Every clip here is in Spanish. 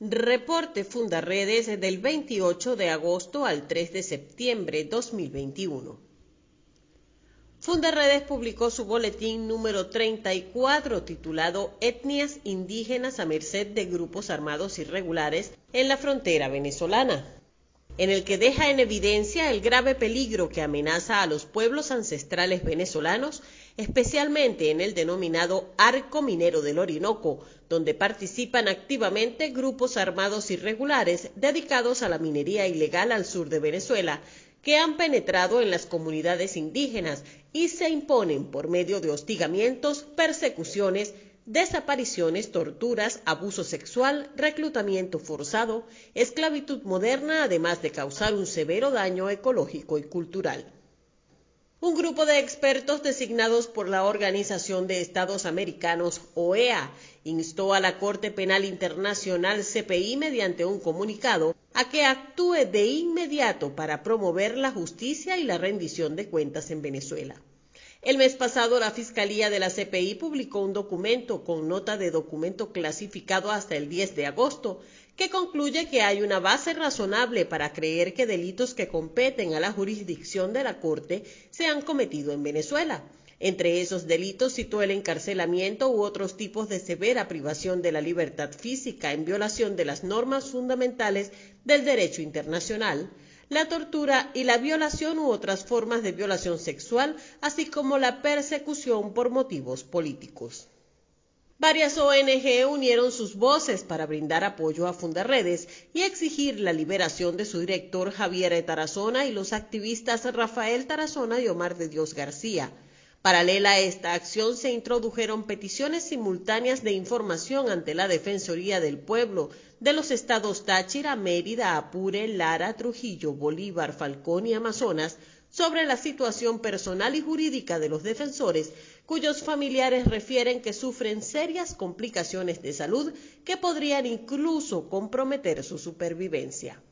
Reporte Fundaredes del 28 de agosto al 3 de septiembre 2021. Fundaredes publicó su boletín número 34 titulado Etnias indígenas a merced de grupos armados irregulares en la frontera venezolana, en el que deja en evidencia el grave peligro que amenaza a los pueblos ancestrales venezolanos especialmente en el denominado Arco Minero del Orinoco, donde participan activamente grupos armados irregulares dedicados a la minería ilegal al sur de Venezuela, que han penetrado en las comunidades indígenas y se imponen por medio de hostigamientos, persecuciones, desapariciones, torturas, abuso sexual, reclutamiento forzado, esclavitud moderna, además de causar un severo daño ecológico y cultural. Un grupo de expertos designados por la Organización de Estados Americanos, OEA, instó a la Corte Penal Internacional CPI mediante un comunicado a que actúe de inmediato para promover la justicia y la rendición de cuentas en Venezuela. El mes pasado, la Fiscalía de la CPI publicó un documento con nota de documento clasificado hasta el 10 de agosto, que concluye que hay una base razonable para creer que delitos que competen a la jurisdicción de la Corte se han cometido en Venezuela. Entre esos delitos citó el encarcelamiento u otros tipos de severa privación de la libertad física en violación de las normas fundamentales del derecho internacional, la tortura y la violación u otras formas de violación sexual, así como la persecución por motivos políticos. Varias ONG unieron sus voces para brindar apoyo a Fundaredes y exigir la liberación de su director Javier Tarazona y los activistas Rafael Tarazona y Omar de Dios García. Paralela a esta acción se introdujeron peticiones simultáneas de información ante la Defensoría del Pueblo de los estados Táchira, Mérida, Apure, Lara, Trujillo, Bolívar, Falcón y Amazonas sobre la situación personal y jurídica de los defensores, cuyos familiares refieren que sufren serias complicaciones de salud que podrían incluso comprometer su supervivencia.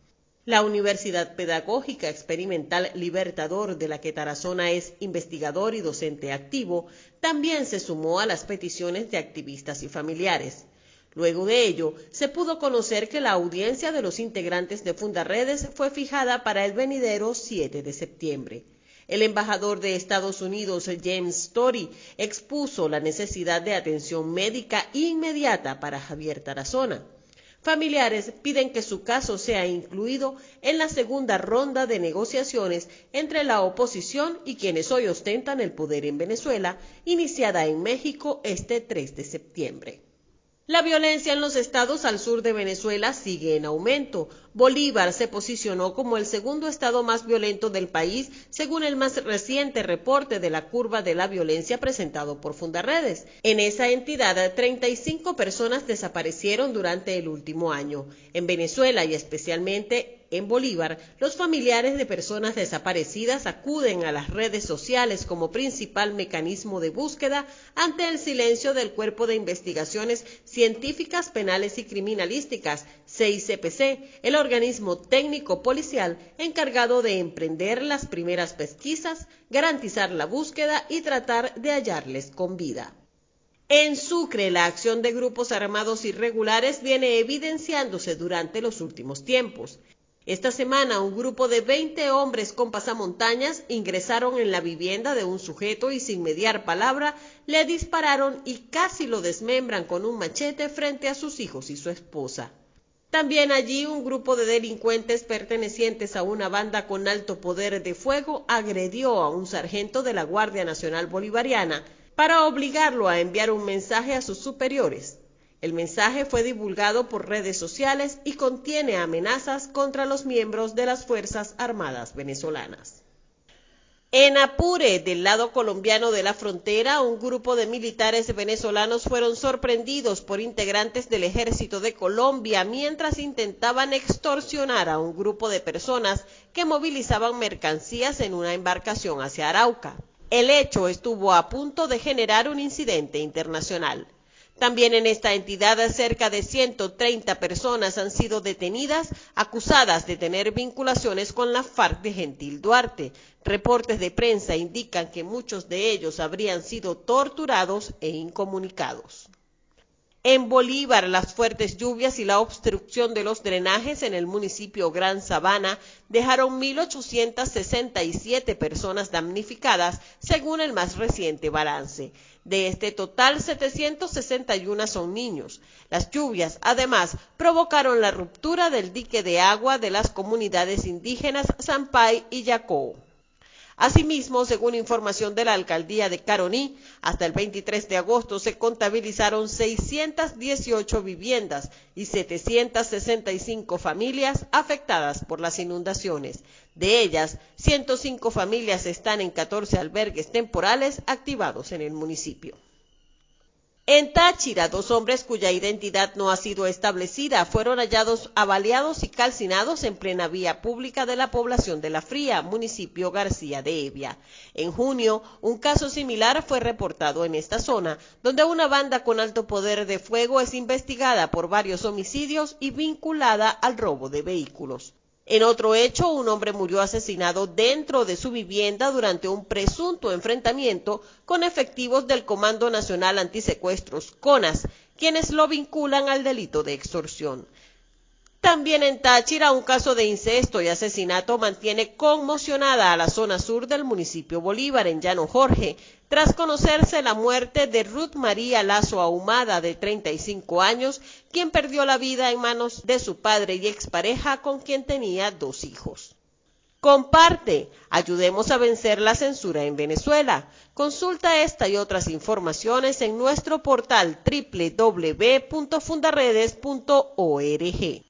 La Universidad Pedagógica Experimental Libertador, de la que Tarazona es investigador y docente activo, también se sumó a las peticiones de activistas y familiares. Luego de ello, se pudo conocer que la audiencia de los integrantes de Fundaredes fue fijada para el venidero 7 de septiembre. El embajador de Estados Unidos, James Story, expuso la necesidad de atención médica inmediata para Javier Tarazona. Familiares piden que su caso sea incluido en la segunda ronda de negociaciones entre la oposición y quienes hoy ostentan el poder en Venezuela, iniciada en México este 3 de septiembre. La violencia en los estados al sur de Venezuela sigue en aumento. Bolívar se posicionó como el segundo estado más violento del país, según el más reciente reporte de la curva de la violencia presentado por Fundaredes. En esa entidad, 35 personas desaparecieron durante el último año. En Venezuela y especialmente en Bolívar, los familiares de personas desaparecidas acuden a las redes sociales como principal mecanismo de búsqueda ante el silencio del Cuerpo de Investigaciones Científicas, Penales y Criminalísticas, CICPC, organismo técnico policial encargado de emprender las primeras pesquisas, garantizar la búsqueda y tratar de hallarles con vida. En Sucre, la acción de grupos armados irregulares viene evidenciándose durante los últimos tiempos. Esta semana un grupo de 20 hombres con pasamontañas ingresaron en la vivienda de un sujeto y sin mediar palabra le dispararon y casi lo desmembran con un machete frente a sus hijos y su esposa. También allí un grupo de delincuentes pertenecientes a una banda con alto poder de fuego agredió a un sargento de la Guardia Nacional Bolivariana para obligarlo a enviar un mensaje a sus superiores. El mensaje fue divulgado por redes sociales y contiene amenazas contra los miembros de las Fuerzas Armadas venezolanas. En Apure, del lado colombiano de la frontera, un grupo de militares venezolanos fueron sorprendidos por integrantes del ejército de Colombia mientras intentaban extorsionar a un grupo de personas que movilizaban mercancías en una embarcación hacia Arauca. El hecho estuvo a punto de generar un incidente internacional. También en esta entidad cerca de 130 personas han sido detenidas acusadas de tener vinculaciones con la FARC de Gentil Duarte. Reportes de prensa indican que muchos de ellos habrían sido torturados e incomunicados. En Bolívar, las fuertes lluvias y la obstrucción de los drenajes en el municipio Gran Sabana dejaron 1.867 personas damnificadas, según el más reciente balance. De este total, 761 son niños. Las lluvias, además, provocaron la ruptura del dique de agua de las comunidades indígenas Zampay y Yacó. Asimismo, según información de la alcaldía de Caroní, hasta el 23 de agosto se contabilizaron 618 viviendas y 765 familias afectadas por las inundaciones. De ellas, 105 familias están en 14 albergues temporales activados en el municipio. En Táchira, dos hombres cuya identidad no ha sido establecida fueron hallados avaliados y calcinados en plena vía pública de la población de La Fría, municipio García de Evia. En junio, un caso similar fue reportado en esta zona, donde una banda con alto poder de fuego es investigada por varios homicidios y vinculada al robo de vehículos. En otro hecho, un hombre murió asesinado dentro de su vivienda durante un presunto enfrentamiento con efectivos del Comando Nacional Antisecuestros, CONAS, quienes lo vinculan al delito de extorsión. También en Táchira, un caso de incesto y asesinato mantiene conmocionada a la zona sur del municipio Bolívar, en Llano Jorge, tras conocerse la muerte de Ruth María Lazo Ahumada, de 35 años, quien perdió la vida en manos de su padre y expareja con quien tenía dos hijos. Comparte, ayudemos a vencer la censura en Venezuela. Consulta esta y otras informaciones en nuestro portal www.fundaredes.org.